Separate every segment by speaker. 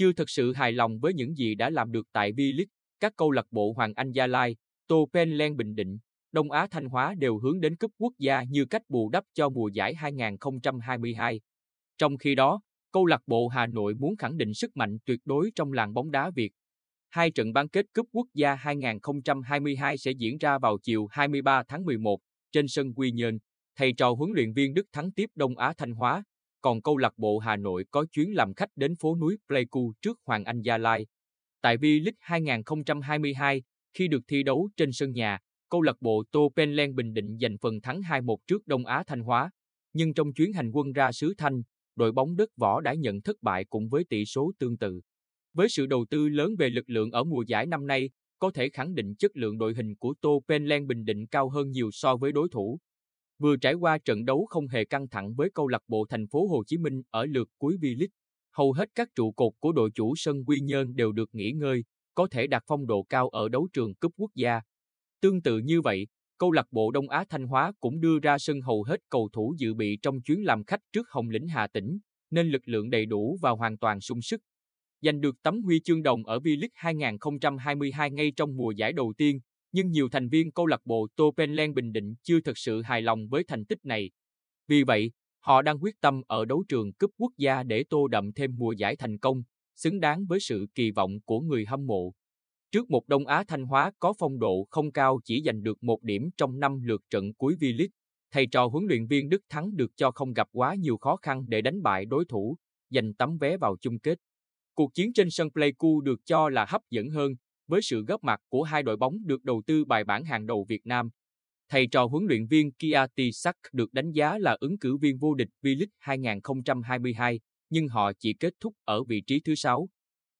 Speaker 1: chưa thực sự hài lòng với những gì đã làm được tại V-League, các câu lạc bộ Hoàng Anh Gia Lai, Tô Penlen Bình Định, Đông Á Thanh Hóa đều hướng đến cúp quốc gia như cách bù đắp cho mùa giải 2022. Trong khi đó, câu lạc bộ Hà Nội muốn khẳng định sức mạnh tuyệt đối trong làng bóng đá Việt. Hai trận bán kết cúp quốc gia 2022 sẽ diễn ra vào chiều 23 tháng 11 trên sân Quy Nhơn. Thầy trò huấn luyện viên Đức thắng tiếp Đông Á Thanh Hóa, còn câu lạc bộ Hà Nội có chuyến làm khách đến phố núi Pleiku trước Hoàng Anh Gia Lai. Tại V-League 2022, khi được thi đấu trên sân nhà, câu lạc bộ Tô Penlen Bình Định giành phần thắng 2-1 trước Đông Á Thanh Hóa. Nhưng trong chuyến hành quân ra xứ Thanh, đội bóng đất võ đã nhận thất bại cùng với tỷ số tương tự. Với sự đầu tư lớn về lực lượng ở mùa giải năm nay, có thể khẳng định chất lượng đội hình của Tô Penlen Bình Định cao hơn nhiều so với đối thủ. Vừa trải qua trận đấu không hề căng thẳng với câu lạc bộ thành phố Hồ Chí Minh ở lượt cuối V-League, hầu hết các trụ cột của đội chủ sân Quy Nhơn đều được nghỉ ngơi, có thể đạt phong độ cao ở đấu trường cúp quốc gia. Tương tự như vậy, câu lạc bộ Đông Á Thanh Hóa cũng đưa ra sân hầu hết cầu thủ dự bị trong chuyến làm khách trước Hồng Lĩnh Hà Tĩnh, nên lực lượng đầy đủ và hoàn toàn sung sức. Giành được tấm huy chương đồng ở V-League 2022 ngay trong mùa giải đầu tiên, nhưng nhiều thành viên câu lạc bộ Topenland Bình Định chưa thực sự hài lòng với thành tích này. Vì vậy, họ đang quyết tâm ở đấu trường cúp quốc gia để tô đậm thêm mùa giải thành công, xứng đáng với sự kỳ vọng của người hâm mộ. Trước một Đông Á Thanh Hóa có phong độ không cao chỉ giành được một điểm trong năm lượt trận cuối V-League, thầy trò huấn luyện viên Đức Thắng được cho không gặp quá nhiều khó khăn để đánh bại đối thủ, giành tấm vé vào chung kết. Cuộc chiến trên sân Pleiku được cho là hấp dẫn hơn, với sự góp mặt của hai đội bóng được đầu tư bài bản hàng đầu Việt Nam. Thầy trò huấn luyện viên Kiati Sak được đánh giá là ứng cử viên vô địch V-League 2022, nhưng họ chỉ kết thúc ở vị trí thứ 6.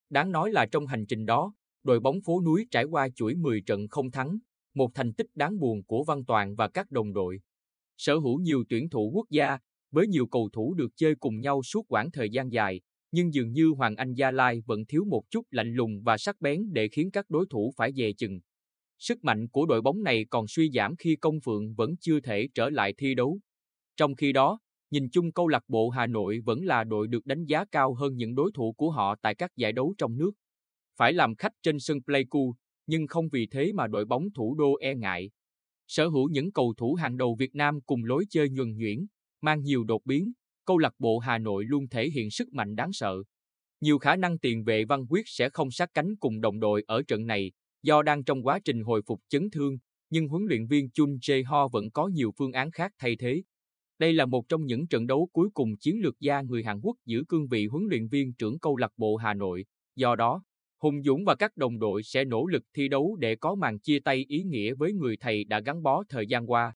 Speaker 1: Đáng nói là trong hành trình đó, đội bóng phố núi trải qua chuỗi 10 trận không thắng, một thành tích đáng buồn của Văn Toàn và các đồng đội. Sở hữu nhiều tuyển thủ quốc gia, với nhiều cầu thủ được chơi cùng nhau suốt quãng thời gian dài, nhưng dường như Hoàng Anh Gia Lai vẫn thiếu một chút lạnh lùng và sắc bén để khiến các đối thủ phải dè chừng. Sức mạnh của đội bóng này còn suy giảm khi Công Phượng vẫn chưa thể trở lại thi đấu. Trong khi đó, nhìn chung câu lạc bộ Hà Nội vẫn là đội được đánh giá cao hơn những đối thủ của họ tại các giải đấu trong nước. Phải làm khách trên sân Pleiku, nhưng không vì thế mà đội bóng thủ đô e ngại. Sở hữu những cầu thủ hàng đầu Việt Nam cùng lối chơi nhuần nhuyễn, mang nhiều đột biến, câu lạc bộ Hà Nội luôn thể hiện sức mạnh đáng sợ. Nhiều khả năng tiền vệ Văn Quyết sẽ không sát cánh cùng đồng đội ở trận này, do đang trong quá trình hồi phục chấn thương, nhưng huấn luyện viên Chun Jae Ho vẫn có nhiều phương án khác thay thế. Đây là một trong những trận đấu cuối cùng chiến lược gia người Hàn Quốc giữ cương vị huấn luyện viên trưởng câu lạc bộ Hà Nội, do đó, Hùng Dũng và các đồng đội sẽ nỗ lực thi đấu để có màn chia tay ý nghĩa với người thầy đã gắn bó thời gian qua.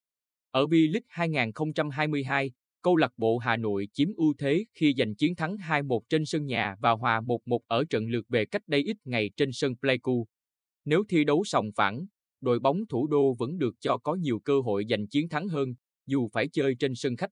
Speaker 1: Ở V-League 2022, câu lạc bộ Hà Nội chiếm ưu thế khi giành chiến thắng 2-1 trên sân nhà và hòa 1-1 ở trận lượt về cách đây ít ngày trên sân Pleiku. Nếu thi đấu sòng phẳng, đội bóng thủ đô vẫn được cho có nhiều cơ hội giành chiến thắng hơn, dù phải chơi trên sân khách.